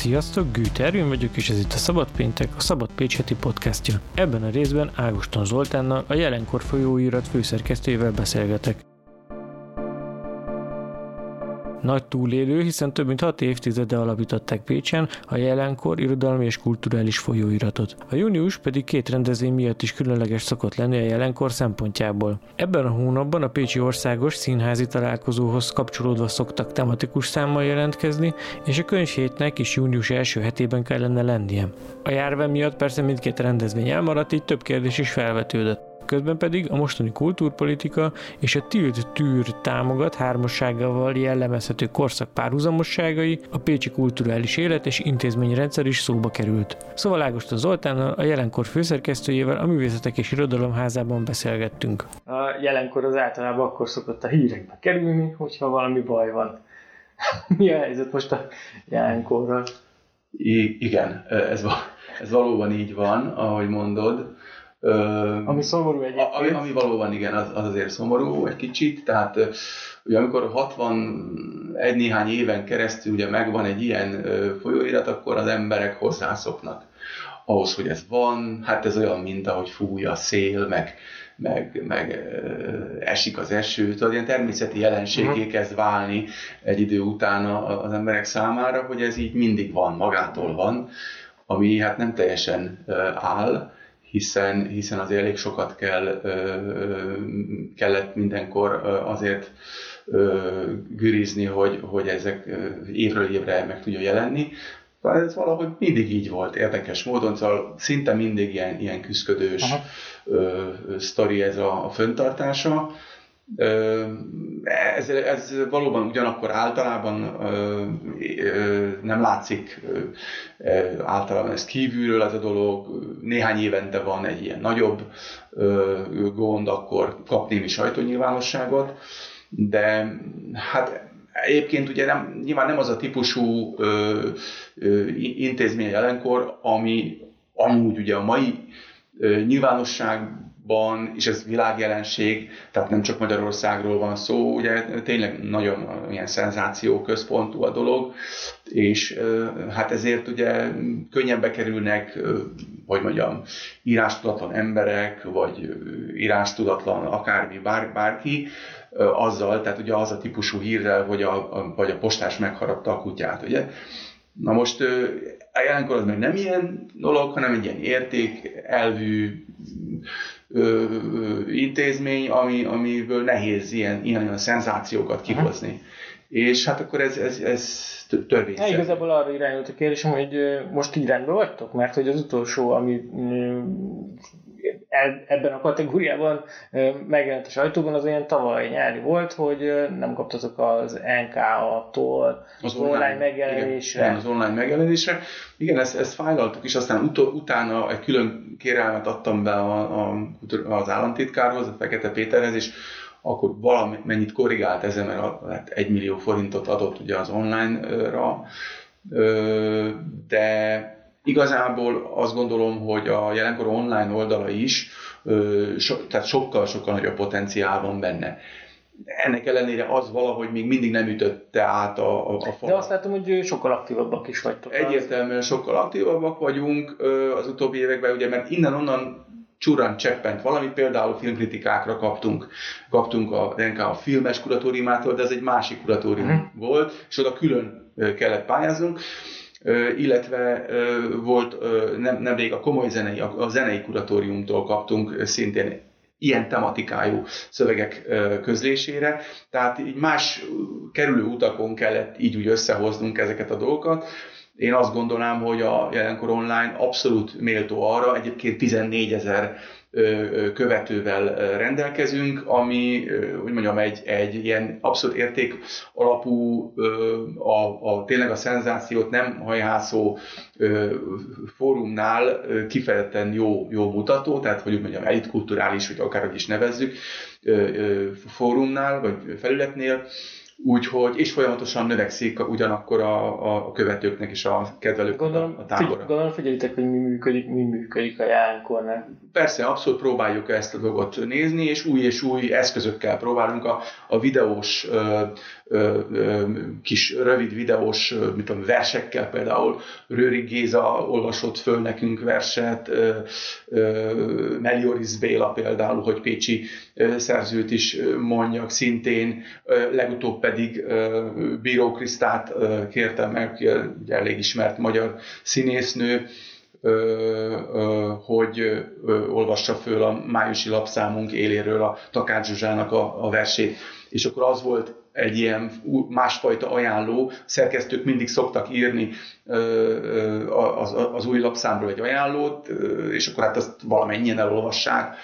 Sziasztok, Gűter, én vagyok, és ez itt a Szabad Péntek, a Szabad Pécs heti podcastja. Ebben a részben Ágoston Zoltánnal, a jelenkor folyóirat főszerkesztőjével beszélgetek. Nagy túlélő, hiszen több mint hat évtizede alapították Pécsen a jelenkor irodalmi és kulturális folyóiratot. A június pedig két rendezvény miatt is különleges szokott lenni a jelenkor szempontjából. Ebben a hónapban a Pécsi Országos Színházi Találkozóhoz kapcsolódva szoktak tematikus számmal jelentkezni, és a könyvhétnek is június első hetében kellene lennie. A járvány miatt persze mindkét rendezvény elmaradt, így több kérdés is felvetődött közben pedig a mostani kultúrpolitika és a tilt tűr támogat hármasságával jellemezhető korszak párhuzamosságai, a pécsi kulturális élet és intézményrendszer is szóba került. Szóval Ágoston Zoltánnal, a jelenkor főszerkesztőjével a Művészetek és Irodalomházában beszélgettünk. A jelenkor az általában akkor szokott a hírekbe kerülni, hogyha valami baj van. Mi a helyzet most a jelenkorral? I- igen, ez, ez valóban így van, ahogy mondod. Ami szomorú egyébként. Ami, ami valóban igen, az, az azért szomorú egy kicsit, tehát ugye amikor 61 néhány éven keresztül ugye megvan egy ilyen folyóirat, akkor az emberek hozzászoknak ahhoz, hogy ez van, hát ez olyan, mint ahogy fúj a szél, meg, meg, meg esik az eső, tehát ilyen természeti jelenségé uh-huh. kezd válni egy idő után az emberek számára, hogy ez így mindig van, magától van, ami hát nem teljesen áll, hiszen, hiszen azért elég sokat kell, kellett mindenkor azért gürizni, hogy, hogy ezek évről évre meg tudja jelenni. Ez valahogy mindig így volt, érdekes módon, szóval szinte mindig ilyen, ilyen küzdködős sztori ez a, a föntartása. Ez, ez valóban ugyanakkor általában nem látszik általában ez kívülről ez a dolog, néhány évente van egy ilyen nagyobb gond, akkor kap némi sajtónyilvánosságot, de hát Egyébként ugye nem, nyilván nem az a típusú intézmény jelenkor, ami amúgy ugye a mai nyilvánosság ban, és ez világjelenség, tehát nem csak Magyarországról van szó, ugye tényleg nagyon ilyen szenzáció központú a dolog, és hát ezért ugye könnyen bekerülnek, hogy mondjam, írástudatlan emberek, vagy írástudatlan akármi, bár, bárki, azzal, tehát ugye az a típusú hírrel, hogy a, vagy a postás megharapta a kutyát, ugye. Na most a jelenkor az még nem ilyen dolog, hanem egy ilyen érték, elvű, ö, intézmény, ami, amiből nehéz ilyen, ilyen, ilyen szenzációkat kihozni. Aha. És hát akkor ez, ez, ez törvényszerű. Igazából arra irányult a kérdésem, hogy most így rendben vagytok? Mert hogy az utolsó, ami ebben a kategóriában megjelent a sajtóban, az olyan tavaly nyári volt, hogy nem kaptatok az NKA-tól az, online, online megjelenésre. Igen, az online megjelenésre. Igen, ezt, ezt fájlaltuk is, aztán ut- utána egy külön kérelmet adtam be a, a, az államtitkárhoz, a Fekete Péterhez, és akkor valamennyit korrigált ezen, mert hát egy millió forintot adott ugye az online-ra, de igazából azt gondolom, hogy a jelenkor online oldala is, so, tehát sokkal-sokkal nagyobb potenciál van benne. Ennek ellenére az valahogy még mindig nem ütötte át a, a, a falat. De azt látom, hogy sokkal aktívabbak is vagytok. Egyértelműen sokkal aktívabbak vagyunk az utóbbi években, ugye, mert innen-onnan csúran cseppent valami, például filmkritikákra kaptunk, kaptunk a a filmes kuratóriumától, de ez egy másik kuratórium uh-huh. volt, és oda külön kellett pályáznunk illetve volt nem, nemrég a komoly zenei, a zenei kuratóriumtól kaptunk szintén ilyen tematikájú szövegek közlésére. Tehát így más kerülő utakon kellett így úgy összehoznunk ezeket a dolgokat. Én azt gondolnám, hogy a jelenkor online abszolút méltó arra, egyébként 14 ezer követővel rendelkezünk, ami, hogy mondjam, egy, egy ilyen abszolút érték alapú, a, a, tényleg a szenzációt nem hajhászó fórumnál kifejezetten jó, jó mutató, tehát hogy mondjam, elitkulturális, vagy akárhogy is nevezzük, fórumnál, vagy felületnél, Úgyhogy, és folyamatosan növekszik ugyanakkor a, a követőknek és a kedvelőknek gondolom, a tábora. Figy- gondolom figyelitek, hogy mi működik, mi működik a jelenkornál. Persze, abszolút próbáljuk ezt a dolgot nézni, és új és új eszközökkel próbálunk a, a videós, ö, ö, ö, kis rövid videós, mit tudom, versekkel például. Rőri Géza olvasott föl nekünk verset, ö, ö, Melioris Béla például, hogy Pécsi szerzőt is mondjak szintén, ö, legutóbb pedig Bíró Krisztát kértem meg, aki egy elég ismert magyar színésznő, hogy olvassa föl a májusi lapszámunk éléről a Takács Zsuzsának a, a versét. És akkor az volt egy ilyen másfajta ajánló, szerkesztők mindig szoktak írni az új lapszámról egy ajánlót, és akkor hát azt valamennyien elolvassák,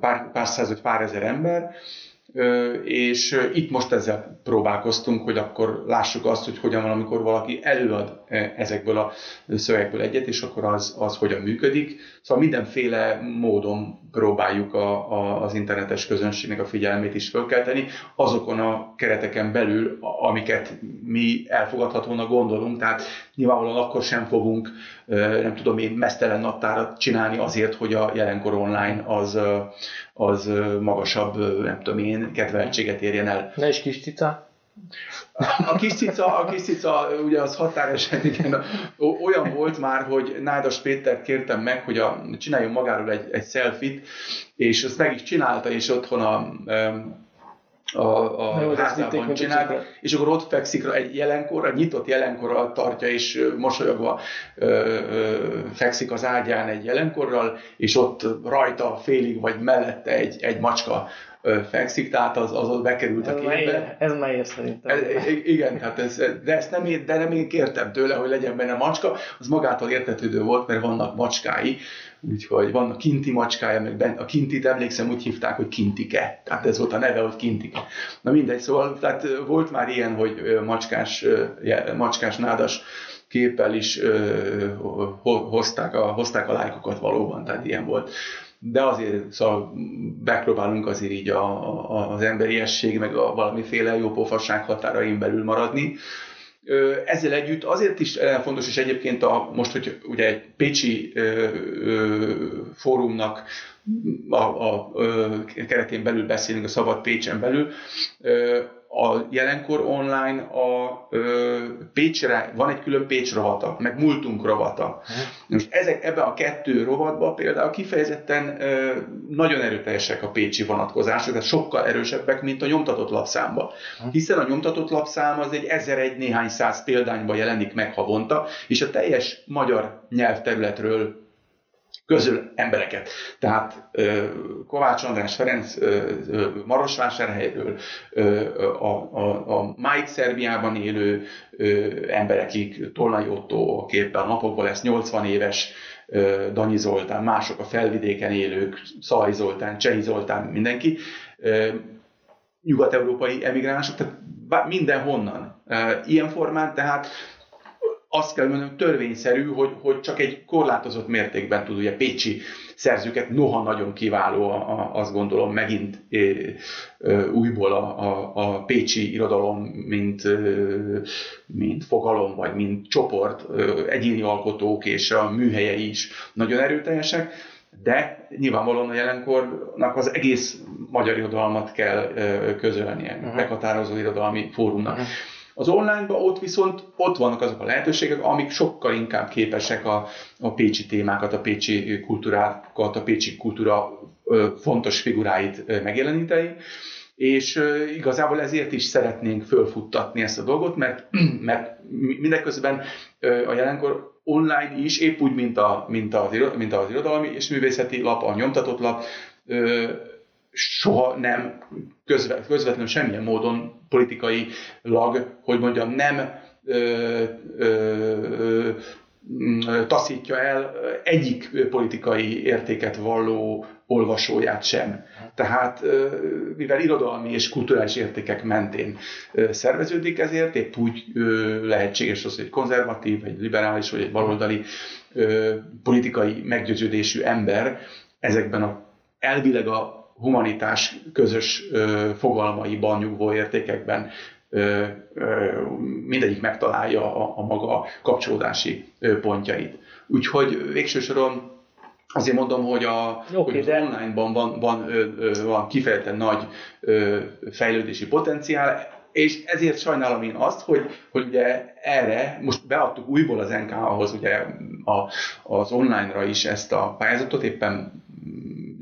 pár, pár száz vagy pár ezer ember, és itt most ezzel próbálkoztunk, hogy akkor lássuk azt, hogy hogyan van, amikor valaki előad ezekből a szövegekből egyet, és akkor az, az hogyan működik. Szóval mindenféle módon próbáljuk a, a, az internetes közönségnek a figyelmét is fölkelteni, azokon a kereteken belül, amiket mi elfogadhatónak gondolunk, tehát nyilvánvalóan akkor sem fogunk, nem tudom én, mesztelen naptárat csinálni azért, hogy a jelenkor online az, az magasabb, nem tudom én, kedveltséget érjen el. Ne is kis cica? A kis cica, a kis cica ugye az határeset, igen, olyan volt már, hogy Nádas Pétert kértem meg, hogy a, csináljon magáról egy, egy selfit, és ezt meg is csinálta, és otthon a, a, a házában csinál, és akkor ott fekszik egy jelenkor, egy nyitott jelenkorral tartja, és mosolyogva ö, ö, fekszik az ágyán egy jelenkorral, és ott rajta félig vagy mellette egy, egy macska fekszik, tehát az, az bekerült a képbe. Ez már ér szerintem. Ez, igen, tehát ez, de ezt nem, de nem én kértem tőle, hogy legyen benne macska, az magától értetődő volt, mert vannak macskái, Úgyhogy vannak kinti macskája, meg bent, a kintit emlékszem úgy hívták, hogy kintike. Tehát ez volt a neve, hogy kintike. Na mindegy, szóval tehát volt már ilyen, hogy macskás, macskás nádas képpel is hozták a, hozták a lájkokat valóban, tehát ilyen volt. De azért szóval megpróbálunk azért így a, a, az emberiesség, meg a valamiféle jópofasság határain belül maradni. Ezzel együtt azért is fontos, és egyébként a, most, hogy ugye egy Pécsi ö, ö, fórumnak a, a, a keretén belül beszélünk, a Szabad Pécsen belül, ö, a jelenkor online a ö, Pécsre, van egy külön Pécs rovata, meg múltunk rovata. Most ezek, ebben a kettő rovatban például kifejezetten ö, nagyon erőteljesek a pécsi vonatkozások, tehát sokkal erősebbek, mint a nyomtatott lapszámba. Hiszen a nyomtatott lapszám az egy ezer egy néhány száz példányban jelenik meg havonta, és a teljes magyar nyelvterületről közül embereket. Tehát Kovács András Ferenc Marosvásárhelyről, a, a, a Máig Szerbiában élő emberekig, Tolnai Otto, aki éppen a napokban lesz 80 éves, Danyi Zoltán, mások a felvidéken élők, Szalai Zoltán, Csehi Zoltán, mindenki, nyugat-európai emigránsok, tehát mindenhonnan. Ilyen formán, tehát azt kell mondanom, törvényszerű, hogy, hogy csak egy korlátozott mértékben tud ugye Pécsi szerzőket, noha nagyon kiváló, a, azt gondolom megint e, e, újból a, a, a Pécsi irodalom, mint, e, mint fogalom, vagy mint csoport, e, egyéni alkotók és a műhelyei is nagyon erőteljesek, de nyilvánvalóan a jelenkornak az egész magyar irodalmat kell közölnie, uh-huh. meghatározó irodalmi fórumnak. Uh-huh. Az online-ban ott viszont ott vannak azok a lehetőségek, amik sokkal inkább képesek a, a pécsi témákat, a pécsi kultúrákat, a pécsi kultúra fontos figuráit megjeleníteni, és igazából ezért is szeretnénk fölfuttatni ezt a dolgot, mert, mert mindeközben a jelenkor online is, épp úgy, mint, a, mint, az, mint az irodalmi és művészeti lap, a nyomtatott lap, soha nem közvet, közvetlenül semmilyen módon politikai lag, hogy mondjam, nem ö, ö, taszítja el egyik politikai értéket valló olvasóját sem. Tehát mivel irodalmi és kulturális értékek mentén szerveződik ezért, épp úgy lehetséges az, hogy egy konzervatív, egy liberális vagy egy baloldali politikai meggyőződésű ember ezekben a elvileg a humanitás közös fogalmaiban, nyugvó értékekben mindegyik megtalálja a, a maga kapcsolódási pontjait. Úgyhogy végső soron azért mondom, hogy, a, okay, hogy az de... online-ban van, van, van kifejezetten nagy fejlődési potenciál, és ezért sajnálom én azt, hogy, hogy ugye erre most beadtuk újból az NK-hoz ugye a, az online-ra is ezt a pályázatot, éppen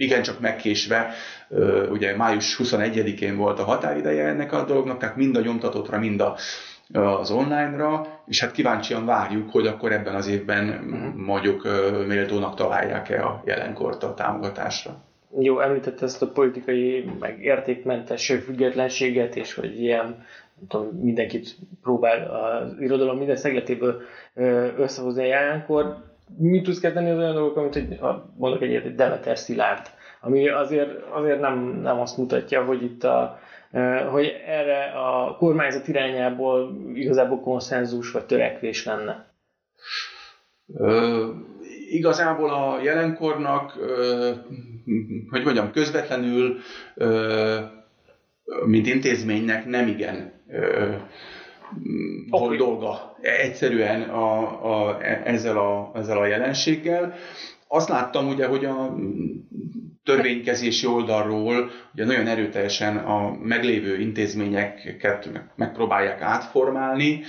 igencsak megkésve, ugye május 21-én volt a határideje ennek a dolognak, tehát mind a nyomtatottra, mind a, az online-ra, és hát kíváncsian várjuk, hogy akkor ebben az évben uh-huh. mondjuk méltónak találják-e a jelenkort a támogatásra. Jó, említette ezt a politikai, meg értékmentes függetlenséget, és hogy ilyen, nem tudom, mindenkit próbál az irodalom minden szegletéből összehozni a jelenkor. Mit tudsz kezdeni az olyan dolgok, amit egy, mondok egy ilyet, Demeter Szilárd, ami azért, azért nem, nem azt mutatja, hogy itt a, hogy erre a kormányzat irányából igazából konszenzus vagy törekvés lenne? Ö, igazából a jelenkornak, ö, hogy mondjam, közvetlenül, ö, mint intézménynek nem igen ö, volt okay. dolga egyszerűen a, a, ezzel, a, ezzel a jelenséggel. Azt láttam ugye, hogy a törvénykezési oldalról ugye nagyon erőteljesen a meglévő intézményeket megpróbálják átformálni,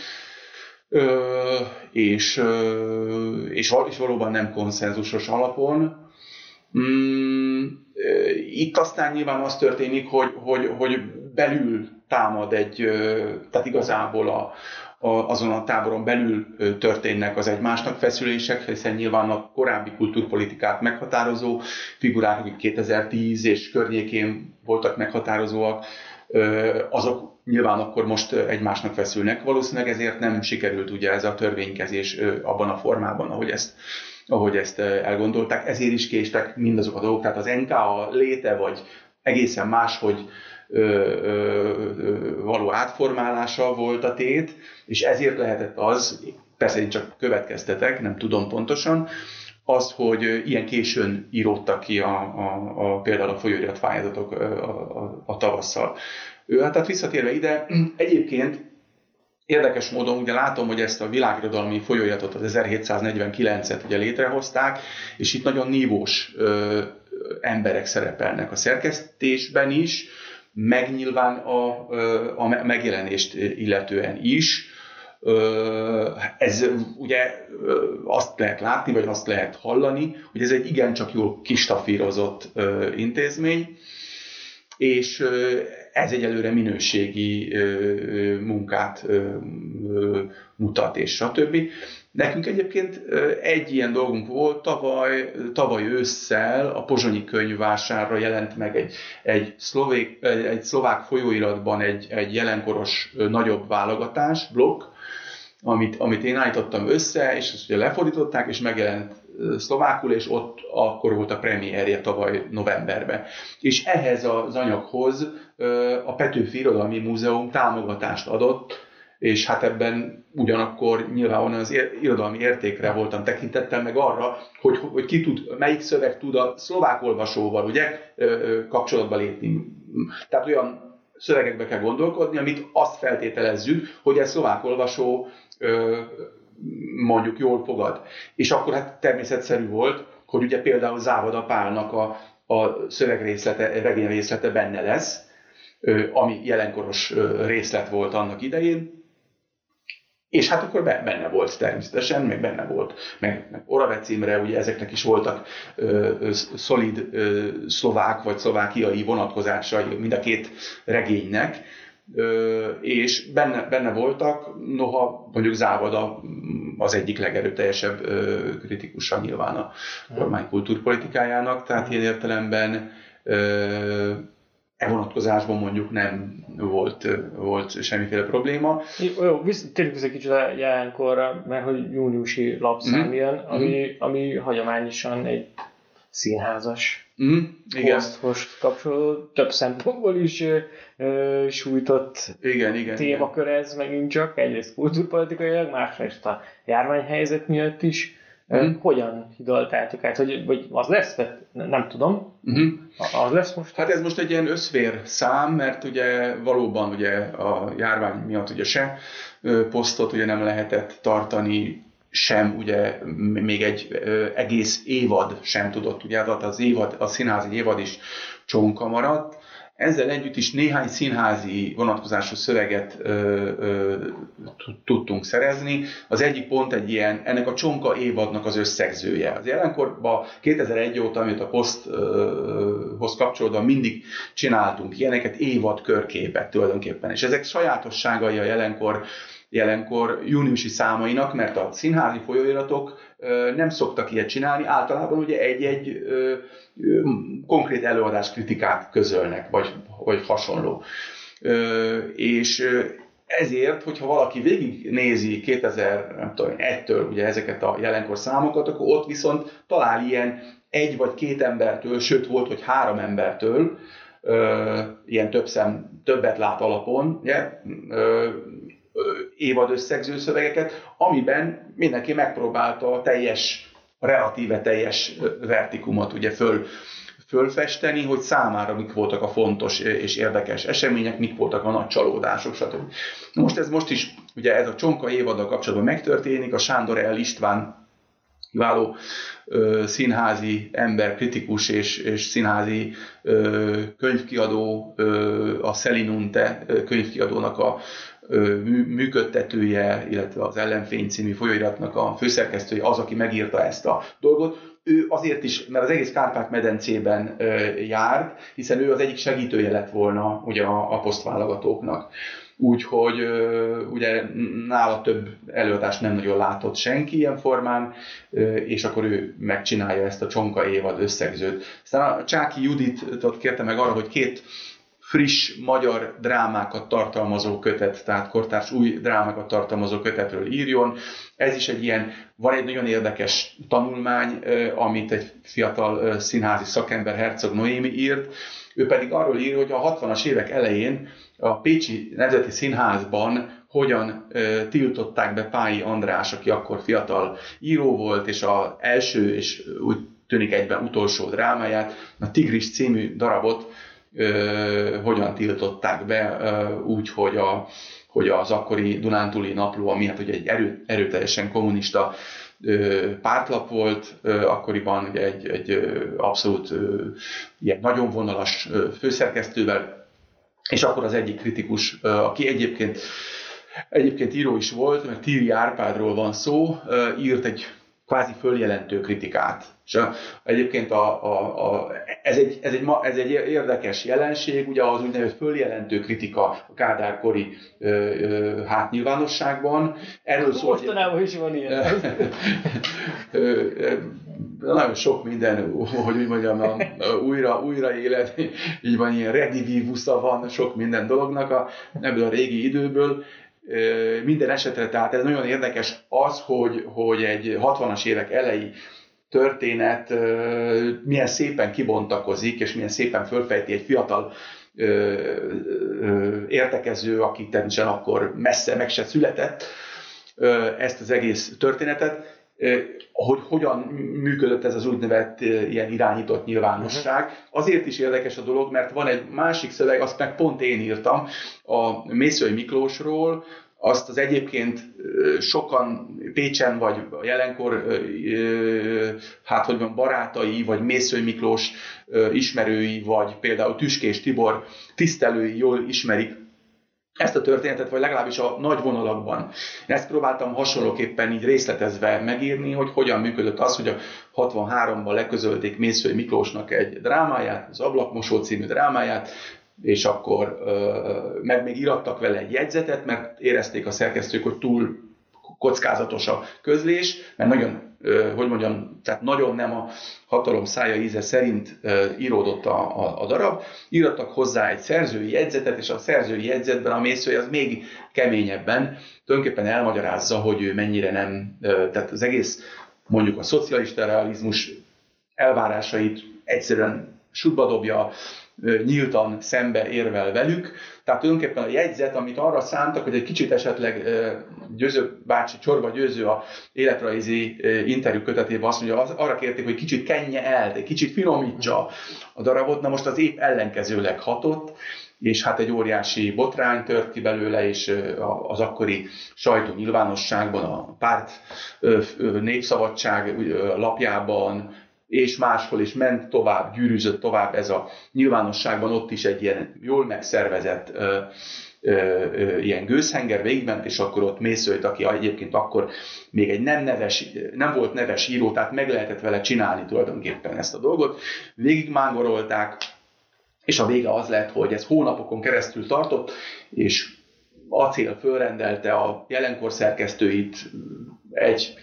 és, és, és valóban nem konszenzusos alapon. Mm, itt aztán nyilván az történik, hogy, hogy, hogy belül támad egy, tehát igazából a, azon a táboron belül történnek az egymásnak feszülések, hiszen nyilván a korábbi kultúrpolitikát meghatározó figurák, akik 2010 és környékén voltak meghatározóak, azok nyilván akkor most egymásnak feszülnek. Valószínűleg ezért nem sikerült ugye ez a törvénykezés abban a formában, ahogy ezt, ahogy ezt elgondolták. Ezért is késtek mindazok a dolgok. Tehát az NKA léte, vagy egészen máshogy való átformálása volt a tét, és ezért lehetett az, persze én csak következtetek, nem tudom pontosan, az, hogy ilyen későn íródtak ki a, a, a, például a folyóirat pályázatok a, a, a tavasszal. Hát tehát visszatérve ide, egyébként Érdekes módon ugye látom, hogy ezt a világirodalmi folyóiratot, az 1749-et ugye létrehozták, és itt nagyon nívós ö, emberek szerepelnek a szerkesztésben is, megnyilván a, a megjelenést illetően is. Ez ugye azt lehet látni, vagy azt lehet hallani, hogy ez egy igencsak jól kistafírozott intézmény, és ez egyelőre minőségi munkát mutat, és stb. Nekünk egyébként egy ilyen dolgunk volt, tavaly, tavaly ősszel a Pozsonyi könyvvásárra jelent meg egy, egy, szlovék, egy szlovák folyóiratban egy, egy jelenkoros nagyobb válogatás, blokk, amit, amit én állítottam össze, és ezt ugye lefordították, és megjelent szlovákul, és ott akkor volt a premierje tavaly novemberben. És ehhez az anyaghoz a Petőfi Irodalmi Múzeum támogatást adott, és hát ebben ugyanakkor nyilvánvalóan az irodalmi értékre voltam tekintettel, meg arra, hogy, hogy ki tud, melyik szöveg tud a szlovák olvasóval ugye, kapcsolatba lépni. Tehát olyan szövegekbe kell gondolkodni, amit azt feltételezzük, hogy egy szlovák olvasó mondjuk jól fogad. És akkor hát természetszerű volt, hogy ugye például Závada Pálnak a, a szövegrészlete, regényrészlete benne lesz, ami jelenkoros részlet volt annak idején, és hát akkor benne volt természetesen, meg benne volt, meg, meg Orave címre, ugye ezeknek is voltak ö, ö, szolid ö, szlovák vagy szlovákiai vonatkozásai mind a két regénynek, ö, és benne, benne voltak, noha mondjuk Závada az egyik legerőteljesebb ö, kritikusa nyilván a kormány kultúrpolitikájának, tehát ilyen értelemben ö, e vonatkozásban mondjuk nem volt, volt semmiféle probléma. Jó, jó térjük vissza kicsit a jelenkorra, mert hogy júniusi lapszám mm. jön, ami, mm. ami hagyományosan egy színházas mm. igen. Hosthoz kapcsolódó, több szempontból is ö, sújtott igen, igen, témakör ez megint csak, egyrészt kultúrpolitikailag, másrészt a járványhelyzet miatt is Mm. Hogyan hidaltátok át, hogy, vagy az lesz, nem tudom, uh-huh. az lesz most? Hát ez most egy ilyen összvér szám, mert ugye valóban ugye a járvány miatt ugye se posztot ugye nem lehetett tartani, sem ugye még egy egész évad sem tudott, ugye az évad, a színházi évad is csonka maradt, ezzel együtt is néhány színházi vonatkozású szöveget ö, ö, tudtunk szerezni. Az egyik pont egy ilyen, ennek a csonka évadnak az összegzője. Az jelenkorban 2001 óta, amit a poszthoz kapcsolódva mindig csináltunk ilyeneket, évad körképet tulajdonképpen. És ezek sajátosságai a jelenkor jelenkor júniusi számainak, mert a színházi folyóiratok nem szoktak ilyet csinálni, általában ugye egy-egy konkrét előadás kritikát közölnek, vagy, vagy hasonló. És ezért, hogyha valaki végignézi 2001-től ugye ezeket a jelenkor számokat, akkor ott viszont talál ilyen egy vagy két embertől, sőt volt, hogy három embertől, ilyen több szem, többet lát alapon, ugye, évad összegző szövegeket, amiben mindenki megpróbálta a teljes, a relatíve teljes vertikumot ugye föl, fölfesteni, hogy számára mik voltak a fontos és érdekes események, mik voltak a nagy csalódások, stb. Most ez most is, ugye ez a Csonka évaddal kapcsolatban megtörténik, a Sándor El István kiváló ö, színházi ember, kritikus és, és színházi ö, könyvkiadó, ö, a Selinunte könyvkiadónak a működtetője, illetve az Ellenfény című folyóiratnak a főszerkesztője az, aki megírta ezt a dolgot. Ő azért is, mert az egész Kárpát-medencében járt, hiszen ő az egyik segítője lett volna ugye a, a posztválogatóknak. Úgyhogy ugye nála több előadást nem nagyon látott senki ilyen formán, és akkor ő megcsinálja ezt a Csonka évad összegzőt. Aztán a Csáki Juditot kérte meg arra, hogy két friss magyar drámákat tartalmazó kötet, tehát kortárs új drámákat tartalmazó kötetről írjon. Ez is egy ilyen, van egy nagyon érdekes tanulmány, amit egy fiatal színházi szakember Herzog Noémi írt, ő pedig arról ír, hogy a 60-as évek elején a Pécsi Nemzeti Színházban hogyan tiltották be Pályi András, aki akkor fiatal író volt, és az első és úgy tűnik egyben utolsó drámáját, a Tigris című darabot hogyan tiltották be úgy, hogy, a, hogy az akkori Dunántúli napló, ami hát ugye egy erő, erőteljesen kommunista pártlap volt, akkoriban ugye egy, egy abszolút ilyen nagyon vonalas főszerkesztővel, és akkor az egyik kritikus, aki egyébként Egyébként író is volt, mert Tíri Árpádról van szó, írt egy kvázi följelentő kritikát. És egyébként a, a, a, ez, egy, ez, egy, ez egy érdekes jelenség, ugye az úgynevezett följelentő kritika a kádárkori ö, ö, hátnyilvánosságban. Erről szól. Mostanában is van ilyen. nagyon sok minden, hogy úgy mondjam, a, újra, újra élet, így van ilyen redivívusza van sok minden dolognak a, ebből a régi időből, minden esetre, tehát ez nagyon érdekes az, hogy, hogy egy 60-as évek elejé történet milyen szépen kibontakozik, és milyen szépen fölfejti egy fiatal értekező, aki természetesen akkor messze meg se született, ezt az egész történetet, hogy hogyan működött ez az úgynevezett ilyen irányított nyilvánosság. Mhm. Azért is érdekes a dolog, mert van egy másik szöveg, azt meg pont én írtam, a Mészői Miklósról, azt az egyébként sokan Pécsen vagy jelenkor, hát hogy van, barátai, vagy Mészői Miklós ismerői, vagy például Tüskés Tibor tisztelői jól ismerik ezt a történetet, vagy legalábbis a nagy vonalakban. Ezt próbáltam hasonlóképpen így részletezve megírni, hogy hogyan működött az, hogy a 63-ban leközölték Mészői Miklósnak egy drámáját, az Ablakmosó című drámáját, és akkor meg még irattak vele egy jegyzetet, mert érezték a szerkesztők, hogy túl kockázatos a közlés, mert nagyon, hogy mondjam, tehát nagyon nem a hatalom szája íze szerint íródott a, a, a darab. Írattak hozzá egy szerzői jegyzetet, és a szerzői jegyzetben a mészője az még keményebben tulajdonképpen elmagyarázza, hogy ő mennyire nem, tehát az egész mondjuk a szocialista realizmus elvárásait egyszerűen sútba dobja, nyíltan szembe érvel velük. Tehát tulajdonképpen a jegyzet, amit arra szántak, hogy egy kicsit esetleg Győző bácsi, Csorba Győző a életrajzi interjú kötetében azt mondja, az, arra kérték, hogy kicsit kenje el, egy kicsit finomítsa a darabot, na most az épp ellenkezőleg hatott, és hát egy óriási botrány tört ki belőle, és az akkori sajtó nyilvánosságban, a párt népszabadság lapjában, és máshol is ment tovább, gyűrűzött tovább ez a nyilvánosságban, ott is egy ilyen jól megszervezett ö, ö, ö, ilyen gőzhenger végigment, és akkor ott Mészőjt, aki egyébként akkor még egy nem, neves, nem volt neves író, tehát meg lehetett vele csinálni tulajdonképpen ezt a dolgot. Végigmángorolták, és a vége az lett, hogy ez hónapokon keresztül tartott, és acél fölrendelte a jelenkor szerkesztőit egy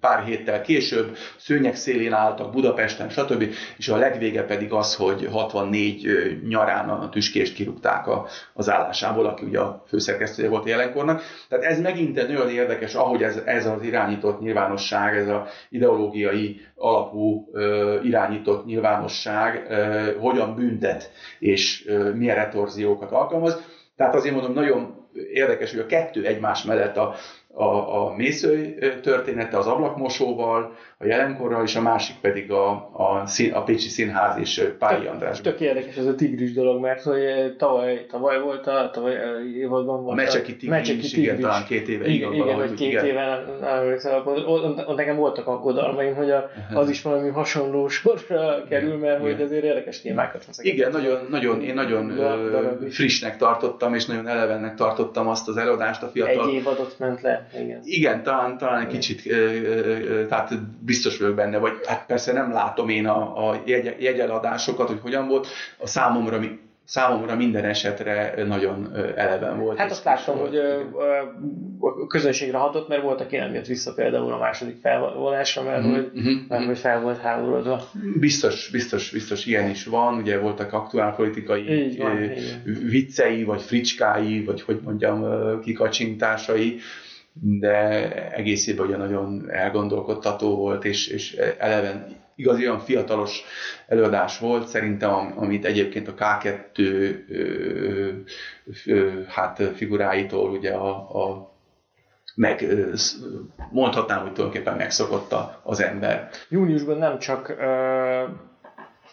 pár héttel később, szőnyek szélén álltak Budapesten, stb. És a legvége pedig az, hogy 64 nyarán a tüskést kirúgták az állásából, aki ugye a főszerkesztője volt a jelenkornak. Tehát ez megint egy nagyon érdekes, ahogy ez, ez az irányított nyilvánosság, ez az ideológiai alapú irányított nyilvánosság hogyan büntet és milyen retorziókat alkalmaz. Tehát azért mondom, nagyon érdekes, hogy a kettő egymás mellett a, a, a mészői története az ablakmosóval, a jelenkorral, és a másik pedig a, a, szín, a Pécsi Színház és Pályi András. Tök érdekes ez a tigris dolog, mert hogy tavaly, tavaly volt a, tavaly évadban volt a Mecseki tigris, Mecseki tigris. igen, talán két éve. Igen, igen, igen vagy két igen. éve, ott nekem voltak aggodalmaim, hogy a, az is valami hasonló sorra kerül, mert hogy azért érdekes témákat hoz. Igen, nagyon, nagyon, én nagyon frissnek tartottam, és nagyon elevennek tartottam azt az előadást a fiatal. Egy évadot ment le. Igen, igen talán, talán egy kicsit, tehát biztos vagyok benne, vagy hát persze nem látom én a, a jegy, jegyeladásokat, hogy hogyan volt. A számomra számomra minden esetre nagyon eleven volt. Hát azt láttam, hogy a közönségre hatott, mert volt, aki nem jött vissza például a második felvonásra, mert, uh-huh, hogy, uh-huh, mert hogy fel volt háborodva. Biztos, biztos, biztos ilyen is van, ugye voltak aktuál politikai van, viccei, vagy fricskái, vagy hogy mondjam, kikacsintásai, de egészében ugye nagyon elgondolkodtató volt, és, és eleven igazi olyan fiatalos előadás volt, szerintem, amit egyébként a K2 ö, ö, hát figuráitól ugye a, a meg mondhatnám, hogy tulajdonképpen megszokott az ember. Júniusban nem csak uh,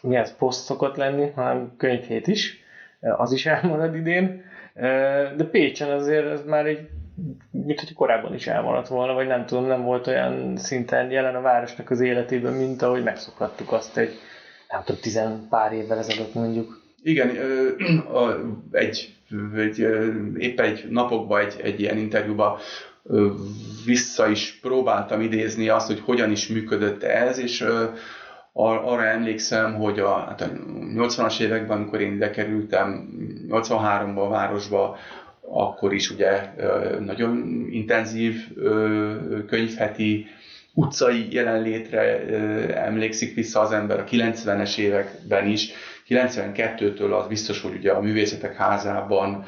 mi ez, poszt szokott lenni, hanem könyvhét is, az is elmarad idén, de Pécsen azért ez már egy mint hogy korábban is elmaradt volna, vagy nem tudom, nem volt olyan szinten jelen a városnak az életében, mint ahogy megszokhattuk azt egy, nem tudom, tizen pár évvel ezelőtt mondjuk. Igen, egy, egy, éppen egy napokban egy, egy ilyen interjúban vissza is próbáltam idézni azt, hogy hogyan is működött ez, és arra emlékszem, hogy a, hát a 80-as években, amikor én ide kerültem, 83-ban a városba, akkor is ugye nagyon intenzív könyvheti utcai jelenlétre emlékszik vissza az ember a 90-es években is. 92-től az biztos, hogy ugye a művészetek házában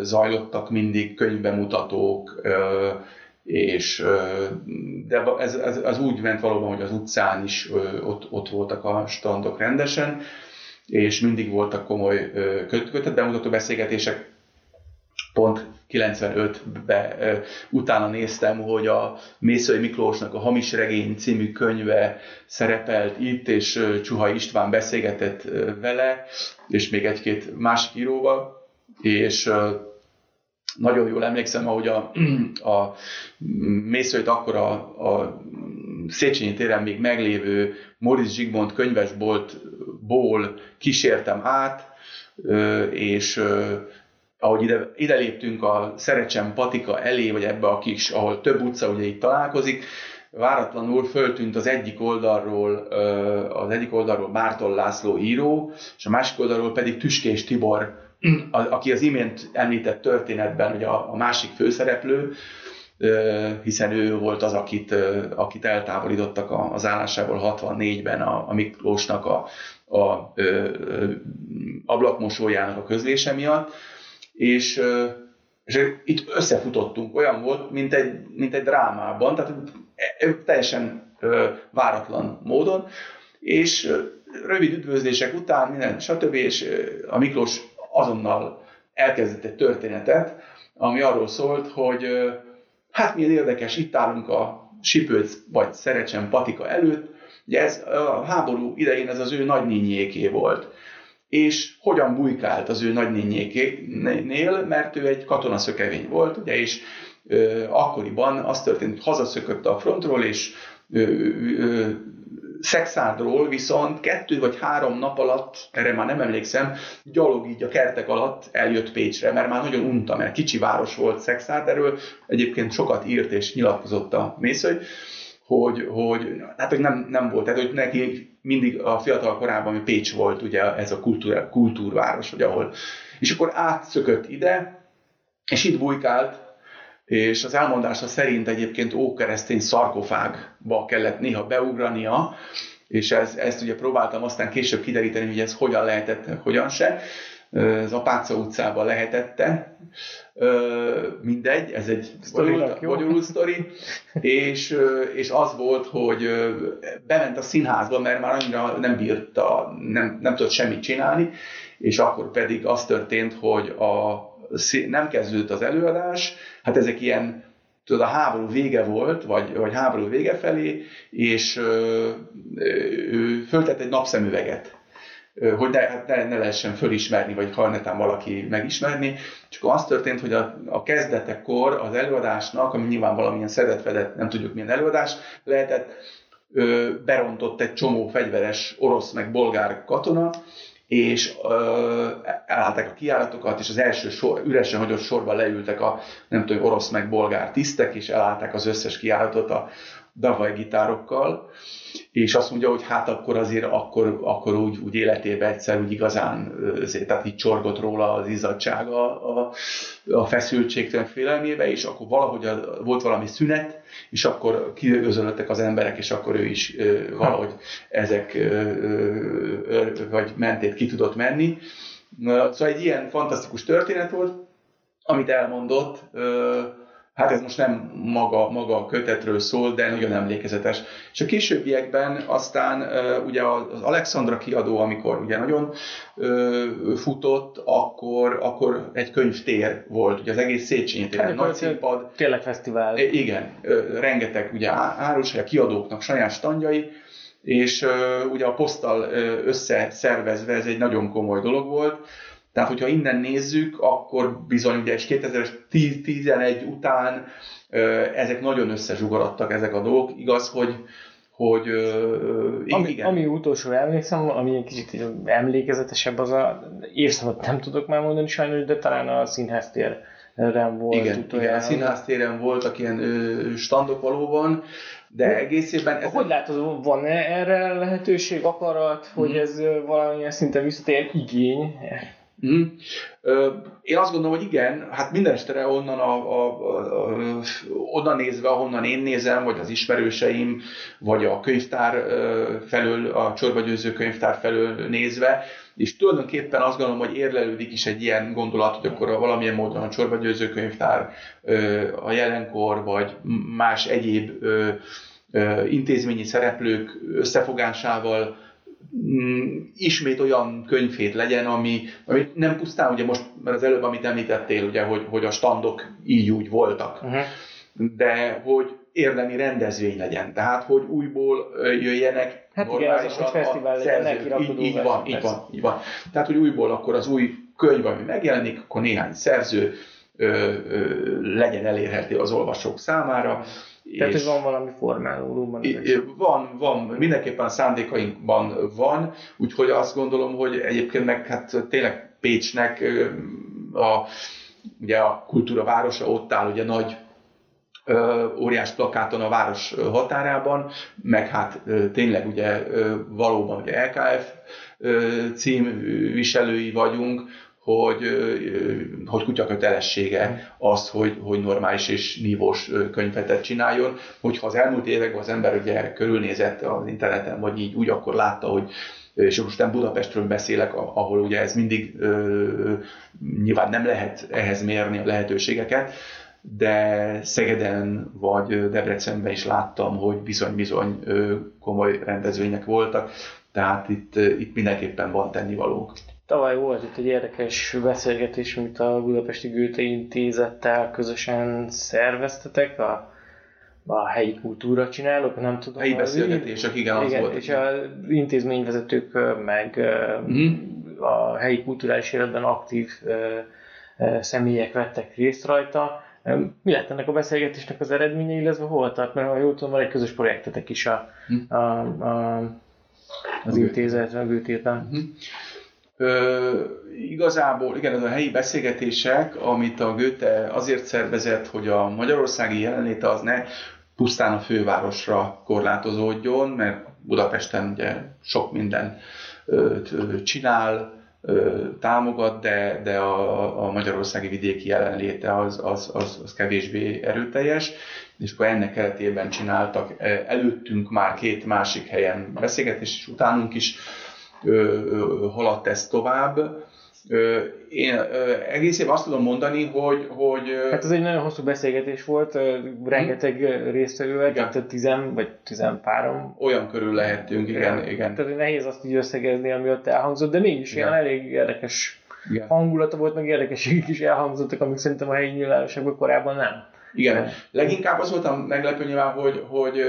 zajlottak mindig könyvbemutatók, és de ez, ez, az úgy ment valóban, hogy az utcán is ott, ott voltak a standok rendesen, és mindig voltak komoly kötet bemutató beszélgetések, pont 95-ben utána néztem, hogy a Mészői Miklósnak a Hamis Regény című könyve szerepelt itt, és Csuha István beszélgetett vele, és még egy-két másik íróval, és nagyon jól emlékszem, ahogy a, a Mészőit akkor a, a Széchenyi téren még meglévő Moritz Zsigmond könyvesboltból kísértem át, és ahogy ide, ide léptünk a Szerecsen Patika elé, vagy ebbe a kis, ahol több utca ugye itt találkozik, váratlanul föltűnt az egyik oldalról, az egyik oldalról Márton László író, és a másik oldalról pedig Tüskés Tibor, aki az imént említett történetben ugye a, másik főszereplő, hiszen ő volt az, akit, akit eltávolítottak az állásából 64-ben a, a Miklósnak a, a, a ablakmosójának a közlése miatt és, és itt összefutottunk, olyan volt, mint egy, mint egy drámában, tehát teljesen váratlan módon, és rövid üdvözlések után, minden, stb. és a Miklós azonnal elkezdett egy történetet, ami arról szólt, hogy hát milyen érdekes, itt állunk a Sipőc vagy Szerecsen patika előtt, ugye ez a háború idején ez az ő nagynényéké volt. És hogyan bujkált az ő nagynényékénél, mert ő egy katonaszökevény volt, ugye, és ö, akkoriban az történt, hogy hazaszökött a frontról, és ö, ö, Szexádról viszont kettő vagy három nap alatt, erre már nem emlékszem, gyalog így a kertek alatt eljött Pécsre, mert már nagyon unta, mert kicsi város volt Szexárd, erről egyébként sokat írt és nyilatkozott a Mészöly, hogy, hogy, hát, hogy nem, nem volt, tehát hogy neki mindig a fiatal korában, hogy Pécs volt ugye ez a kultúr, kultúrváros, hogy ahol. És akkor átszökött ide, és itt bujkált, és az elmondása szerint egyébként ókeresztény szarkofágba kellett néha beugrania, és ez, ezt ugye próbáltam aztán később kideríteni, hogy ez hogyan lehetett, hogyan se. Ez Apáca utcában lehetette. Mindegy, ez egy bonyolult sztori. És, és az volt, hogy bement a színházba, mert már annyira nem bírta, nem, nem tudott semmit csinálni, és akkor pedig az történt, hogy a, nem kezdődött az előadás, hát ezek ilyen tudod, a háború vége volt, vagy, vagy háború vége felé, és ő föltett egy napszemüveget, hogy ne, hát ne, lehessen fölismerni, vagy ha netán valaki megismerni. Csak az történt, hogy a, a kezdetekkor az előadásnak, ami nyilván valamilyen szedetvedett, nem tudjuk milyen előadás lehetett, berontott egy csomó fegyveres orosz meg bolgár katona, és ö, elállták a kiáratokat, és az első sor, üresen hagyott sorban leültek a nem tudom, orosz meg bolgár tisztek, és elállták az összes kiáratot a davaj gitárokkal, és azt mondja, hogy hát akkor azért akkor, akkor úgy, úgy életében egyszer úgy igazán, azért, tehát így csorgott róla az izzadsága a, a feszültségtelen félelmébe, és akkor valahogy a, volt valami szünet, és akkor kiözölöttek az emberek, és akkor ő is ö, valahogy ezek ö, ö, vagy mentét ki tudott menni. Szóval egy ilyen fantasztikus történet volt, amit elmondott, ö, Hát ez most nem maga, maga a kötetről szól, de nagyon emlékezetes. És a későbbiekben aztán ugye az Alexandra kiadó, amikor ugye nagyon futott, akkor, akkor egy könyvtér volt, ugye az egész Széchenyi téren, hát, nagy színpad. Tényleg fesztivál. Igen, rengeteg ugye árus, a kiadóknak saját standjai, és ugye a poszttal összeszervezve ez egy nagyon komoly dolog volt, tehát, hogyha innen nézzük, akkor bizony ugye és 2011 után ezek nagyon összezsugorodtak ezek a dolgok. Igaz, hogy hogy ami, igen. ami utolsó emlékszem, ami egy kicsit emlékezetesebb, az a évszakot nem tudok már mondani sajnos, de talán a színháztéren volt. Igen, igen a színháztéren voltak ilyen ö, standok valóban, de egészében... Ez hogy látod, van-e erre lehetőség, akarat, hogy mm. ez valamilyen szinten visszatér igény? Mm. Én azt gondolom, hogy igen, hát minden estere onnan, a, a, a, a, onnan nézve, ahonnan én nézem, vagy az ismerőseim, vagy a könyvtár felől, a csorbagyőző könyvtár felől nézve, és tulajdonképpen azt gondolom, hogy érlelődik is egy ilyen gondolat, hogy akkor valamilyen módon a csorbagyőző könyvtár a jelenkor, vagy más egyéb intézményi szereplők összefogásával ismét olyan könyvét legyen, ami, ami nem pusztán, ugye most, mert az előbb, amit említettél, ugye, hogy, hogy a standok így úgy voltak, uh-huh. de hogy érdemi rendezvény legyen. Tehát, hogy újból jöjjenek hát normálisan igen, az, a fesztivál legyen, így, így van, így van, így van. Tehát, hogy újból akkor az új könyv, ami megjelenik, akkor néhány szerző ö, ö, legyen elérhető az olvasók számára, tehát, hogy van valami formálódóban. Van, van, mindenképpen a szándékainkban van, úgyhogy azt gondolom, hogy egyébként meg hát tényleg Pécsnek a, ugye a kultúra városa ott áll, ugye nagy óriás plakáton a város határában, meg hát tényleg ugye valóban ugye LKF címviselői vagyunk, hogy, hogy kutya kötelessége az, hogy, hogy normális és nívós könyvetet csináljon. Hogyha az elmúlt években az ember ugye körülnézett az interneten, vagy így úgy, akkor látta, hogy és most nem Budapestről beszélek, ahol ugye ez mindig nyilván nem lehet ehhez mérni a lehetőségeket, de Szegeden vagy Debrecenben is láttam, hogy bizony-bizony komoly rendezvények voltak. Tehát itt, itt mindenképpen van tennivalók. Tavaly volt itt egy érdekes beszélgetés, amit a Budapesti Goethe Intézettel közösen szerveztetek, a, a helyi kultúra csinálok, nem tudom. Helyi beszélgetések, igen, az igen, volt. És az intézményvezetők meg uh-huh. a helyi kulturális életben aktív személyek vettek részt rajta. Mi lett ennek a beszélgetésnek az eredménye, illetve hol tart? Mert ha jól tudom, van egy közös projektetek is a, hm. a, a, az intézet, a Goethe-ben. Uh-huh. Ö, igazából, igen, ez a helyi beszélgetések, amit a Goethe azért szervezett, hogy a magyarországi jelenléte az ne pusztán a fővárosra korlátozódjon, mert Budapesten ugye sok minden csinál, támogat, de, de a, a magyarországi vidéki jelenléte az, az, az, az kevésbé erőteljes, és akkor ennek keretében csináltak előttünk már két másik helyen beszélgetés, és utánunk is haladt ez tovább. Én egész évben azt tudom mondani, hogy... hogy hát ez egy nagyon hosszú beszélgetés volt, rengeteg résztvevővel, tehát 10 vagy 13 Olyan körül lehettünk, igen, igen. igen. Tehát nehéz azt így összegezni, ami ott elhangzott, de mégis igen. ilyen elég érdekes igen. hangulata volt, meg érdekességek is elhangzottak, amik szerintem a helyi nyilvánosságban korábban nem. Igen, leginkább az voltam meglepő nyilván, hogy, hogy,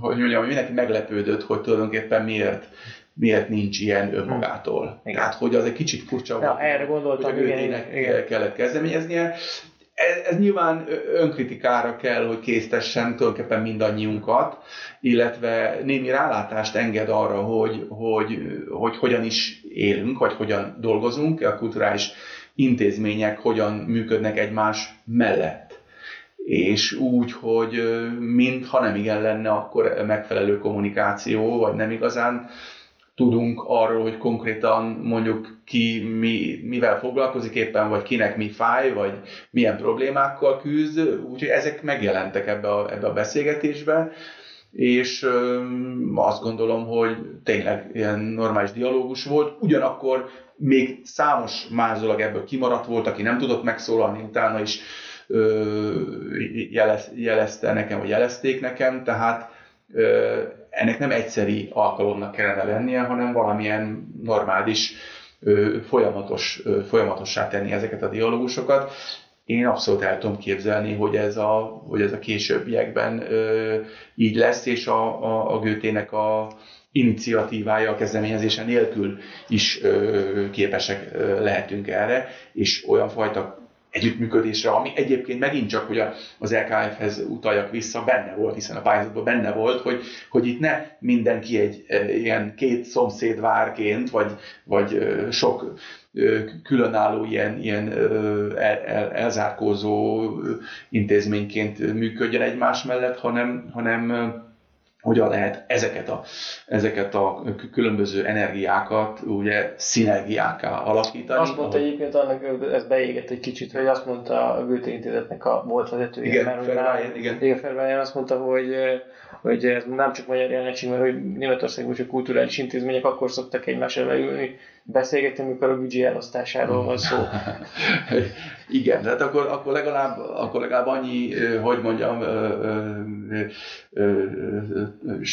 hogy mondjam, mindenki meglepődött, hogy tulajdonképpen miért miért nincs ilyen önmagától. Igen. Tehát, hogy az egy kicsit furcsa ja, volt, erre gondoltam, hogy a igen, igen. kellett kezdeményeznie. Ez, ez nyilván önkritikára kell, hogy késztessen tulajdonképpen mindannyiunkat, illetve némi rálátást enged arra, hogy, hogy, hogy hogyan is élünk, vagy hogyan dolgozunk, a kulturális intézmények hogyan működnek egymás mellett és úgy, hogy mintha nem igen lenne akkor megfelelő kommunikáció, vagy nem igazán tudunk arról, hogy konkrétan mondjuk ki mi, mivel foglalkozik éppen, vagy kinek mi fáj, vagy milyen problémákkal küzd, úgyhogy ezek megjelentek ebbe a, ebbe a beszélgetésbe, és ö, azt gondolom, hogy tényleg ilyen normális dialógus volt, ugyanakkor még számos mázolag ebből kimaradt volt, aki nem tudott megszólalni, utána is ö, jelez, jelezte nekem, vagy jelezték nekem, tehát ennek nem egyszeri alkalomnak kellene lennie, hanem valamilyen normális, folyamatos, folyamatossá tenni ezeket a dialógusokat. Én abszolút el tudom képzelni, hogy ez a, hogy ez a későbbiekben így lesz, és a, a, a Gőtének a iniciatívája, a kezdeményezése nélkül is képesek lehetünk erre, és olyan fajta együttműködésre, ami egyébként megint csak, hogy az LKF-hez utaljak vissza, benne volt, hiszen a pályázatban benne volt, hogy, hogy itt ne mindenki egy ilyen két szomszéd várként, vagy, vagy sok különálló ilyen, ilyen el, el, elzárkózó intézményként működjön egymás mellett, hanem, hanem hogyan lehet ezeket a, ezeket a különböző energiákat ugye szinergiáká alakítani. Azt mondta ahogy... egyébként, annak ez beégett egy kicsit, hogy azt mondta a Goethe Intézetnek a volt vezetője, igen, mert Fervájen, igen. igen Fervájen azt mondta, hogy hogy ez nem csak magyar jelenség, mert hogy Németországban csak kulturális intézmények akkor szoktak egymással leülni, beszélgetni, amikor a büdzsé elosztásáról van szó. Igen, tehát akkor, akkor, legalább, akkor legalább annyi, hogy mondjam,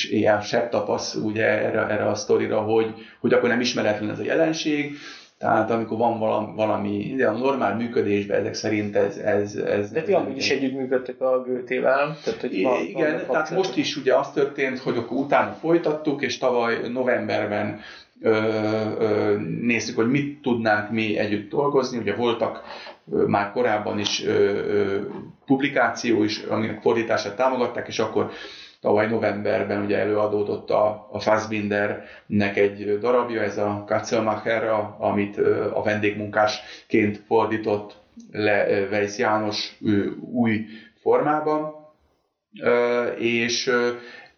ilyen sebb tapasz ugye erre, erre a sztorira, hogy, hogy akkor nem ismeretlen ez a jelenség, tehát amikor van valami, valami de a normál működésben ezek szerint ez... ez, ez de ti amúgy is együttműködtek a Gőtével? Tehát, hogy van, igen, van tehát most is ugye az történt, hogy akkor utána folytattuk, és tavaly novemberben néztük, hogy mit tudnánk mi együtt dolgozni. Ugye voltak már korábban is publikáció is, aminek fordítását támogatták, és akkor tavaly novemberben ugye előadódott a, a Fassbindernek egy darabja, ez a Katzelmacher, amit a vendégmunkásként fordított le Weiss János új formában, és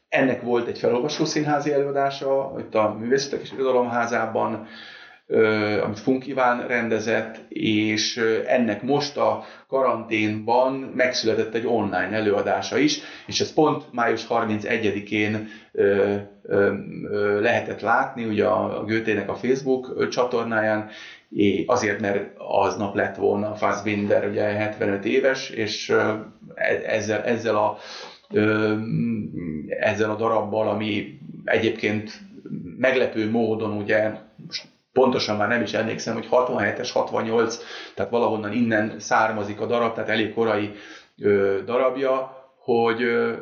ennek volt egy felolvasó színházi előadása itt a Művészetek és Irodalomházában, amit Funk Iván rendezett, és ennek most a karanténban megszületett egy online előadása is, és ez pont május 31-én lehetett látni ugye a Götének a Facebook csatornáján, azért, mert aznap lett volna Fassbinder, ugye 75 éves, és e-, ezzel, ezzel a ezzel a darabbal, ami egyébként meglepő módon ugye, most pontosan már nem is emlékszem, hogy 67-es, 68, tehát valahonnan innen származik a darab, tehát elég korai ö, darabja, hogy ö,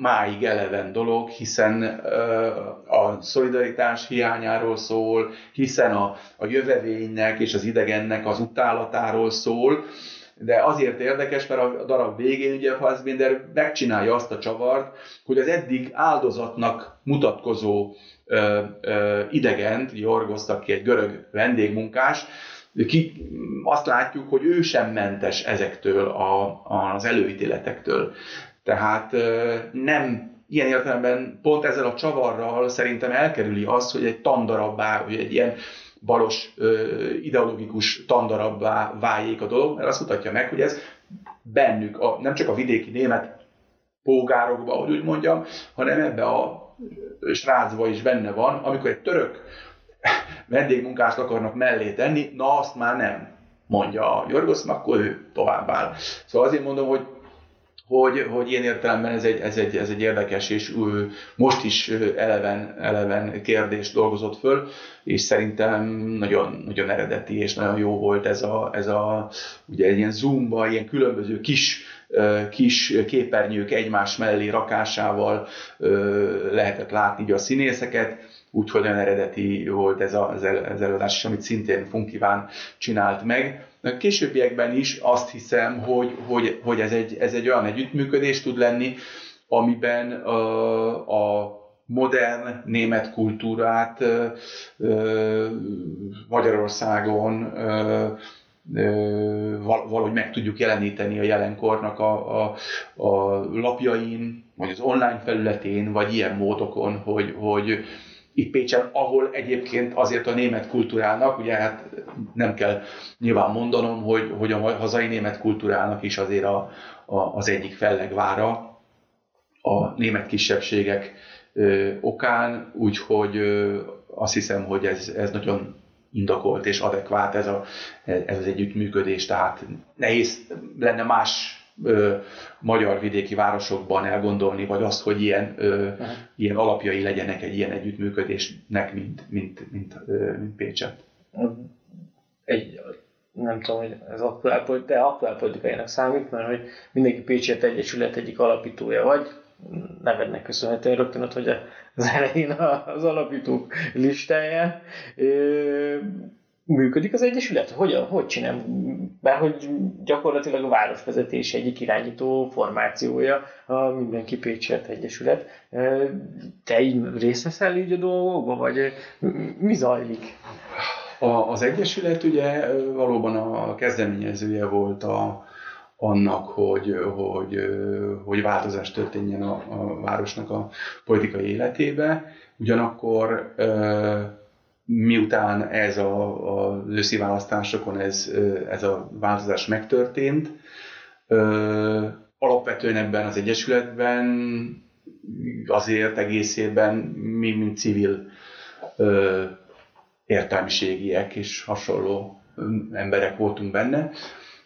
máig eleven dolog, hiszen ö, a szolidaritás hiányáról szól, hiszen a, a jövevénynek és az idegennek az utálatáról szól, de azért érdekes, mert a darab végén ugye Fassbinder megcsinálja azt a csavart, hogy az eddig áldozatnak mutatkozó ö, ö, idegent, Jorgosztak ki egy görög vendégmunkás, ki, azt látjuk, hogy ő sem mentes ezektől a, az előítéletektől. Tehát nem ilyen értelemben pont ezzel a csavarral szerintem elkerüli azt, hogy egy tandarabbá, vagy egy ilyen balos ideológikus tandarabbá váljék a dolog, mert azt mutatja meg, hogy ez bennük, a, nem csak a vidéki német pógárokba, hogy úgy mondjam, hanem ebbe a srácba is benne van, amikor egy török vendégmunkást akarnak mellé tenni, na azt már nem mondja a Jorgosz, akkor ő tovább. Szóval azért mondom, hogy hogy, hogy ilyen értelemben ez egy, ez egy, ez egy érdekes és most is eleven, eleven kérdés dolgozott föl, és szerintem nagyon, nagyon eredeti és nagyon jó volt ez a, ez a ugye egy ilyen zoomba, ilyen különböző kis kis képernyők egymás mellé rakásával lehetett látni a színészeket, úgyhogy nagyon eredeti volt ez az előadás, amit szintén Funkiván csinált meg. A későbbiekben is azt hiszem, hogy, hogy, hogy ez, egy, ez egy olyan együttműködés tud lenni, amiben a, a modern német kultúrát Magyarországon valahogy meg tudjuk jeleníteni a jelenkornak a, a, a lapjain, vagy az online felületén, vagy ilyen módokon, hogy, hogy itt Pécsen, ahol egyébként azért a német kultúrának, ugye hát nem kell nyilván mondanom, hogy, hogy a hazai német kultúrának is azért a, a, az egyik fellegvára a német kisebbségek ö, okán, úgyhogy ö, azt hiszem, hogy ez, ez nagyon indokolt és adekvát ez, a, ez az együttműködés, tehát nehéz lenne más ö, magyar vidéki városokban elgondolni, vagy azt, hogy ilyen, ö, ilyen alapjai legyenek egy ilyen együttműködésnek, mint, mint, mint, ö, mint Pécset. Egy, nem tudom, hogy ez aktuál, de aktuál politikájának számít, mert hogy mindenki Pécset Egyesület egyik alapítója vagy, nevednek köszönhetően rögtön ott, hogy az elején az alapítók listáján működik az Egyesület? Hogy, hogy csinál? Bár hogy gyakorlatilag a városvezetés egyik irányító formációja a Mindenki Pécsert Egyesület. Te így részt veszel így a dolgokba, vagy mi zajlik? A, az Egyesület ugye valóban a kezdeményezője volt a, annak, hogy, hogy, hogy változás történjen a, a városnak a politikai életébe. Ugyanakkor miután ez a, a őszi választásokon ez, ez a változás megtörtént, alapvetően ebben az Egyesületben azért egészében mi, mint civil értelmiségiek és hasonló emberek voltunk benne.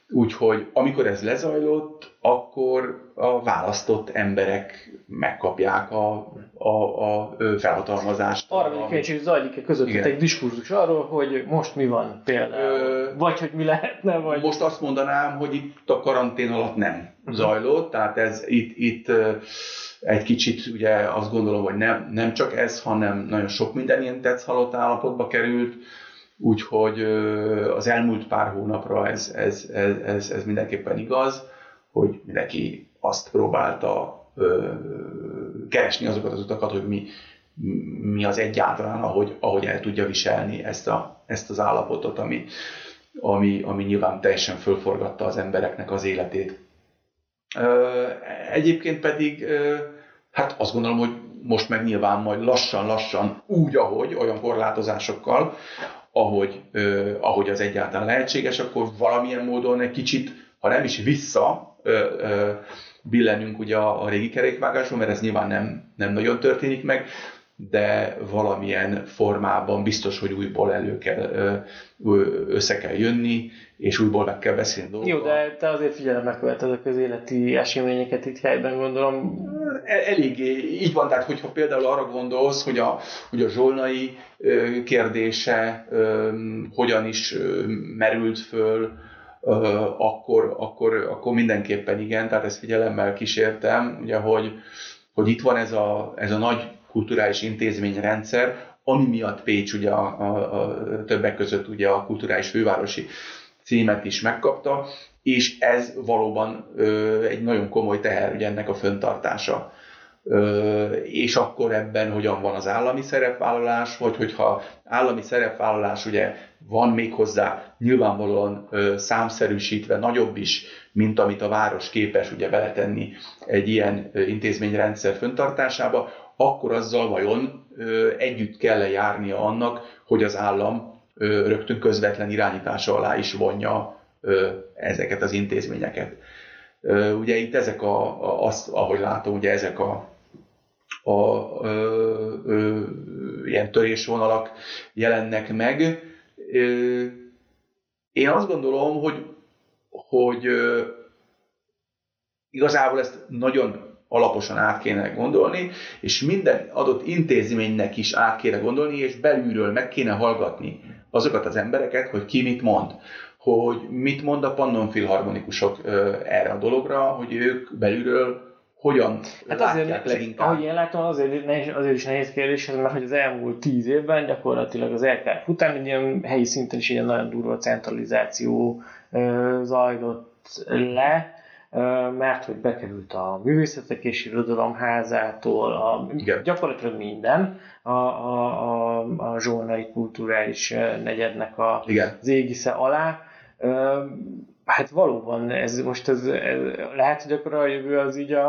Úgyhogy amikor ez lezajlott, akkor a választott emberek megkapják a, a, a felhatalmazást. Arra vagyok kíváncsi, hogy zajlik-e között egy diskurzus arról, hogy most mi van például, Ö, vagy hogy mi lehetne, vagy... Most azt mondanám, hogy itt a karantén alatt nem uh-huh. zajlott, tehát ez itt, itt egy kicsit ugye azt gondolom, hogy nem, nem csak ez, hanem nagyon sok minden ilyen tetsz halott állapotba került, Úgyhogy az elmúlt pár hónapra ez, ez, ez, ez, ez mindenképpen igaz, hogy mindenki azt próbálta keresni azokat az utakat, hogy mi, mi az egyáltalán, ahogy, ahogy el tudja viselni ezt, a, ezt az állapotot, ami, ami, ami nyilván teljesen fölforgatta az embereknek az életét. Egyébként pedig, hát azt gondolom, hogy most meg nyilván majd lassan-lassan úgy, ahogy, olyan korlátozásokkal, ahogy, ö, ahogy az egyáltalán lehetséges, akkor valamilyen módon egy kicsit, ha nem is vissza, ö, ö, billenünk ugye a, a régi kerékvágásról, mert ez nyilván nem, nem nagyon történik meg, de valamilyen formában biztos, hogy újból elő kell, össze kell jönni, és újból meg kell beszélni dolgokat. Jó, de te azért figyelembe követed a közéleti eseményeket itt helyben, gondolom. Eléggé így van, tehát hogyha például arra gondolsz, hogy a, hogy a zsolnai kérdése hogyan is merült föl, akkor, akkor, akkor mindenképpen igen, tehát ezt figyelemmel kísértem, ugye, hogy, hogy itt van ez a, ez a nagy kulturális intézményrendszer, ami miatt Pécs ugye a, a, a többek között ugye a kulturális fővárosi címet is megkapta, és ez valóban ö, egy nagyon komoly teher ugye ennek a föntartása. Ö, és akkor ebben hogyan van az állami szerepvállalás, vagy hogyha állami szerepvállalás ugye van még hozzá nyilvánvalóan ö, számszerűsítve nagyobb is, mint amit a város képes ugye beletenni egy ilyen intézményrendszer föntartásába, akkor azzal vajon együtt kell -e járnia annak, hogy az állam rögtön közvetlen irányítása alá is vonja ezeket az intézményeket. Ugye itt ezek a, a azt, ahogy látom, ugye ezek a, a, a, a ilyen törésvonalak jelennek meg. Én azt gondolom, hogy, hogy igazából ezt nagyon alaposan át kéne gondolni, és minden adott intézménynek is át kéne gondolni, és belülről meg kéne hallgatni azokat az embereket, hogy ki mit mond hogy mit mond a Pannon filharmonikusok erre a dologra, hogy ők belülről hogyan hát azért, leginkább. Ahogy én látom, azért, nehéz, azért is nehéz kérdés, mert hogy az elmúlt tíz évben gyakorlatilag az LKF után egy ilyen helyi szinten is egy nagyon durva centralizáció zajlott le, mert hogy bekerült a művészetek és irodalom házától, a, gyakorlatilag minden, a, a, a, a zsolnai kulturális negyednek a, Igen. az égisze alá. Hát valóban ez most ez, ez lehet, hogy akkor a jövő az így a,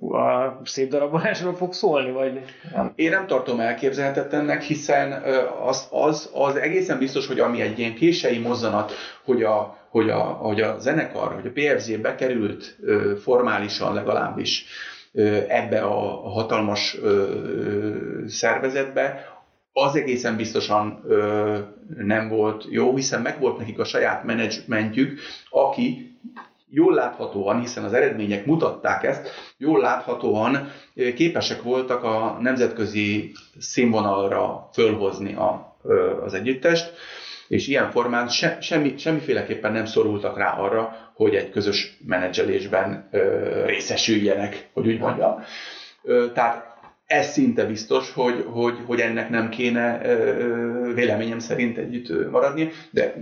a szép darabolásról fog szólni, vagy nem? Én nem tartom elképzelhetetlennek, hiszen az, az, az egészen biztos, hogy ami egy ilyen kései mozzanat, hogy a, hogy a, hogy a zenekar, hogy a PFZ bekerült formálisan legalábbis ebbe a hatalmas szervezetbe, az egészen biztosan nem volt jó, hiszen megvolt nekik a saját menedzsmentjük, aki jól láthatóan, hiszen az eredmények mutatták ezt, jól láthatóan képesek voltak a nemzetközi színvonalra fölhozni a, az együttest, és ilyen formán se, semmi, semmiféleképpen nem szorultak rá arra, hogy egy közös menedzselésben ö, részesüljenek, hogy úgy mondjam. Ö, tehát ez szinte biztos, hogy, hogy, hogy ennek nem kéne véleményem szerint együtt maradni, de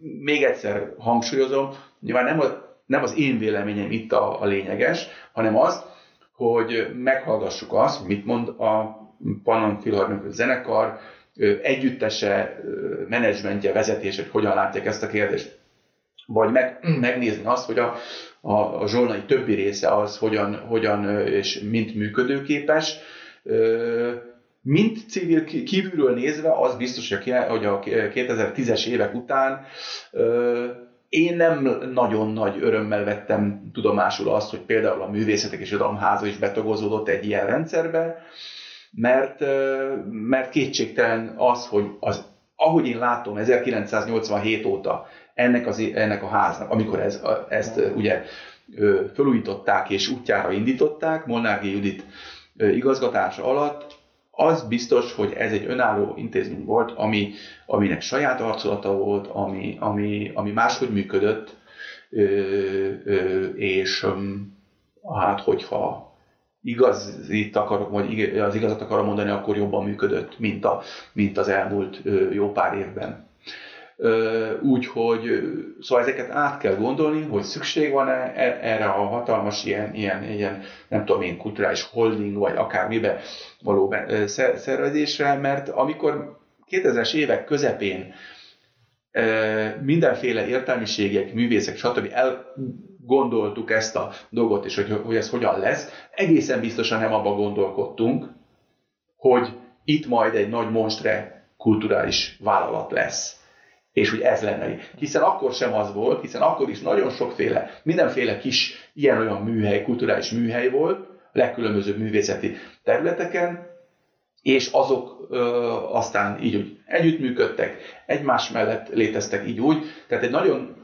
még egyszer hangsúlyozom, nyilván nem, a, nem az én véleményem itt a, a lényeges, hanem az, hogy meghallgassuk azt, mit mond a Pannon Filharmonikus zenekar, együttese, menedzsmentje, vezetése, hogy hogyan látják ezt a kérdést. Vagy meg, megnézni azt, hogy a, a, a zsolnai többi része az hogyan, hogyan és mint működőképes. Mint civil kívülről nézve, az biztos, hogy a 2010-es évek után én nem nagyon nagy örömmel vettem tudomásul azt, hogy például a művészetek és irodalomháza is betagozódott egy ilyen rendszerbe, mert, mert kétségtelen az, hogy az, ahogy én látom 1987 óta ennek, az, ennek a háznak, amikor ez, ezt ugye fölújították és útjára indították, Molnár G. Judit igazgatása alatt, az biztos, hogy ez egy önálló intézmény volt, ami, aminek saját arculata volt, ami, ami, ami máshogy működött, és hát hogyha igazit akarok, vagy az igazat akarom mondani, akkor jobban működött, mint, a, mint az elmúlt jó pár évben. Úgyhogy, szóval ezeket át kell gondolni, hogy szükség van-e e, erre a hatalmas ilyen, ilyen, ilyen nem tudom én, kulturális holding, vagy akármibe való szervezésre, mert amikor 2000-es évek közepén mindenféle értelmiségek, művészek, stb. el gondoltuk ezt a dolgot, és hogy, hogy ez hogyan lesz, egészen biztosan nem abban gondolkodtunk, hogy itt majd egy nagy monstre kulturális vállalat lesz. És hogy ez lenne. Hiszen akkor sem az volt, hiszen akkor is nagyon sokféle, mindenféle kis ilyen-olyan műhely, kulturális műhely volt, legkülönbözőbb művészeti területeken, és azok ö, aztán így úgy együttműködtek, egymás mellett léteztek így úgy, tehát egy nagyon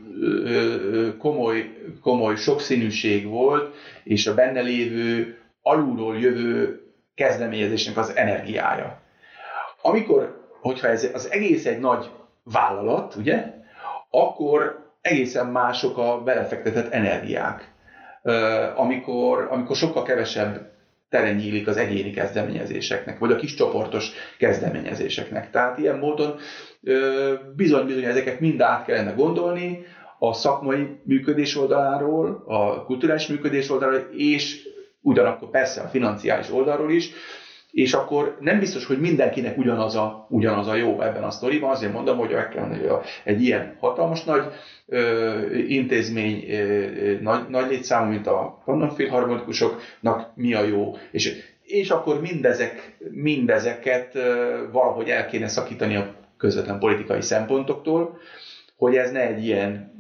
komoly, komoly sokszínűség volt, és a benne lévő alulról jövő kezdeményezésnek az energiája. Amikor, hogyha ez az egész egy nagy vállalat, ugye, akkor egészen mások a belefektetett energiák. Amikor, amikor sokkal kevesebb tere nyílik az egyéni kezdeményezéseknek, vagy a kis csoportos kezdeményezéseknek. Tehát ilyen módon bizony-bizony ezeket mind át kellene gondolni, a szakmai működés oldaláról, a kulturális működés oldaláról, és ugyanakkor persze a financiális oldalról is, és akkor nem biztos, hogy mindenkinek ugyanaz a, ugyanaz a jó ebben a sztoriban, azért mondom, hogy egy ilyen hatalmas nagy ö, intézmény, ö, nagy, nagy létszámú, mint a filharmonikusoknak mi a jó, és, és akkor mindezek, mindezeket ö, valahogy el kéne szakítani a közvetlen politikai szempontoktól, hogy ez ne egy ilyen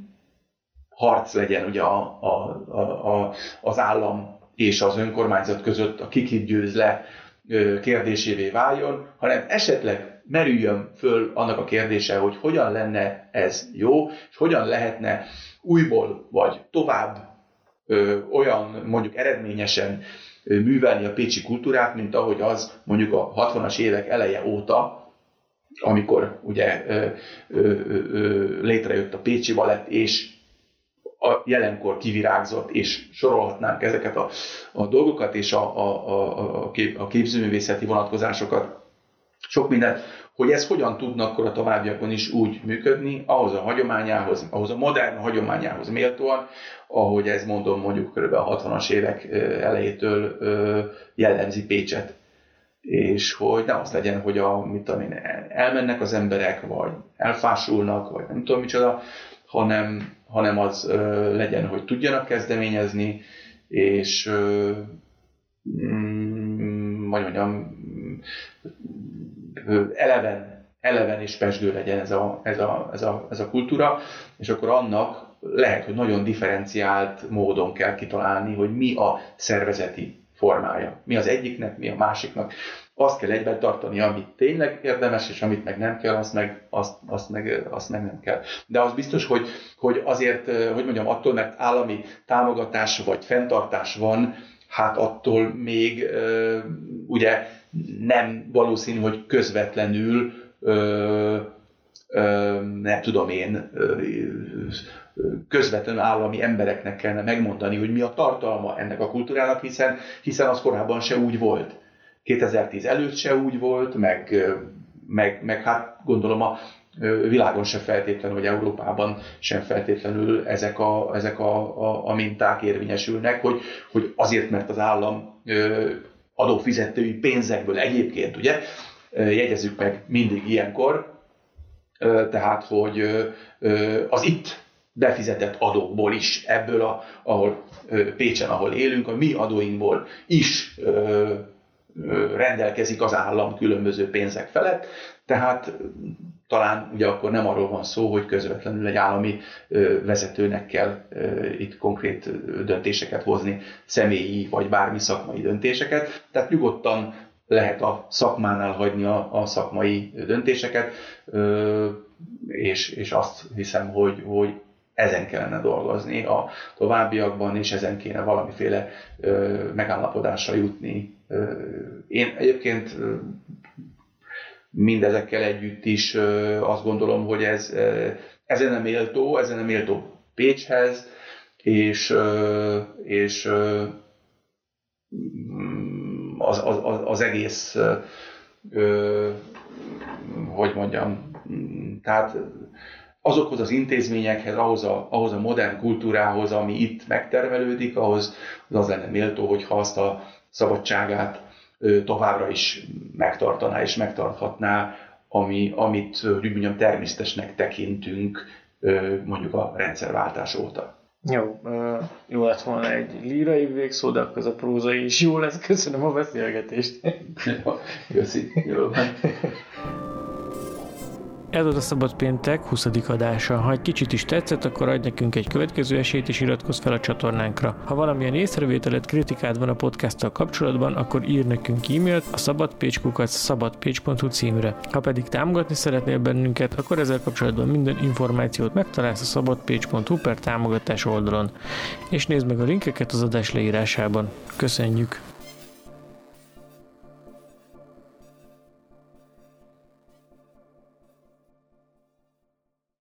harc legyen ugye a, a, a, a, az állam és az önkormányzat között, a kikit győz le kérdésévé váljon, hanem esetleg merüljön föl annak a kérdése, hogy hogyan lenne ez jó, és hogyan lehetne újból vagy tovább ö, olyan mondjuk eredményesen ö, művelni a pécsi kultúrát, mint ahogy az mondjuk a 60-as évek eleje óta, amikor ugye ö, ö, ö, létrejött a Pécsi Balett, és a jelenkor kivirágzott, és sorolhatnánk ezeket a, a dolgokat, és a, a, a, a, kép, a képzőművészeti vonatkozásokat, sok mindent, hogy ez hogyan tudna akkor a továbbiakban is úgy működni, ahhoz a hagyományához, ahhoz a modern hagyományához méltóan, ahogy ez mondom mondjuk kb. a 60-as évek elejétől jellemzi Pécset. És hogy ne az legyen, hogy a, mit tudom én, elmennek az emberek, vagy elfásulnak, vagy nem tudom micsoda, hanem, hanem az ö, legyen, hogy tudjanak kezdeményezni, és ö, mm, mondjam, ö, eleven, eleven és pesgő legyen ez a, ez, a, ez, a, ez a kultúra, és akkor annak lehet, hogy nagyon differenciált módon kell kitalálni, hogy mi a szervezeti formája. Mi az egyiknek, mi a másiknak azt kell egyben tartani, amit tényleg érdemes, és amit meg nem kell, azt meg, azt, azt meg, azt meg nem kell. De az biztos, hogy, hogy azért, hogy mondjam, attól, mert állami támogatás vagy fenntartás van, hát attól még ugye nem valószínű, hogy közvetlenül nem tudom én, közvetlenül állami embereknek kellene megmondani, hogy mi a tartalma ennek a kultúrának, hiszen, hiszen az korábban se úgy volt 2010 előtt se úgy volt, meg, meg, meg hát gondolom a világon se feltétlenül, vagy Európában sem feltétlenül ezek a, ezek a, a, a minták érvényesülnek, hogy, hogy azért, mert az állam adófizetői pénzekből egyébként, ugye, jegyezzük meg mindig ilyenkor, tehát, hogy az itt befizetett adókból is, ebből, a, ahol Pécsen, ahol élünk, a mi adóinkból is rendelkezik az állam különböző pénzek felett, tehát talán ugye akkor nem arról van szó, hogy közvetlenül egy állami vezetőnek kell itt konkrét döntéseket hozni, személyi vagy bármi szakmai döntéseket, tehát nyugodtan lehet a szakmánál hagyni a, a szakmai döntéseket, és, és azt hiszem, hogy, hogy ezen kellene dolgozni a továbbiakban, és ezen kéne valamiféle megállapodásra jutni én egyébként mindezekkel együtt is azt gondolom, hogy ez ezen nem méltó, ezen nem méltó Pécshez, és, és az, az, az egész, hogy mondjam, tehát azokhoz az intézményekhez, ahhoz a, ahhoz a modern kultúrához, ami itt megtermelődik, ahhoz az lenne méltó, hogyha azt a szabadságát továbbra is megtartaná és megtarthatná, ami, amit, úgy mondjam, természetesnek tekintünk mondjuk a rendszerváltás óta. Jó, jó lett volna egy lírai végszó, de akkor az a prózai is jó lesz. Köszönöm a beszélgetést. Köszi, jó. Ez volt a Szabad Péntek 20. adása. Ha egy kicsit is tetszett, akkor adj nekünk egy következő esélyt és iratkozz fel a csatornánkra. Ha valamilyen észrevételet, kritikád van a podcasttal kapcsolatban, akkor ír nekünk e-mailt a szabadpécskukat szabadpécs.hu címre. Ha pedig támogatni szeretnél bennünket, akkor ezzel kapcsolatban minden információt megtalálsz a szabadpécs.hu per támogatás oldalon. És nézd meg a linkeket az adás leírásában. Köszönjük!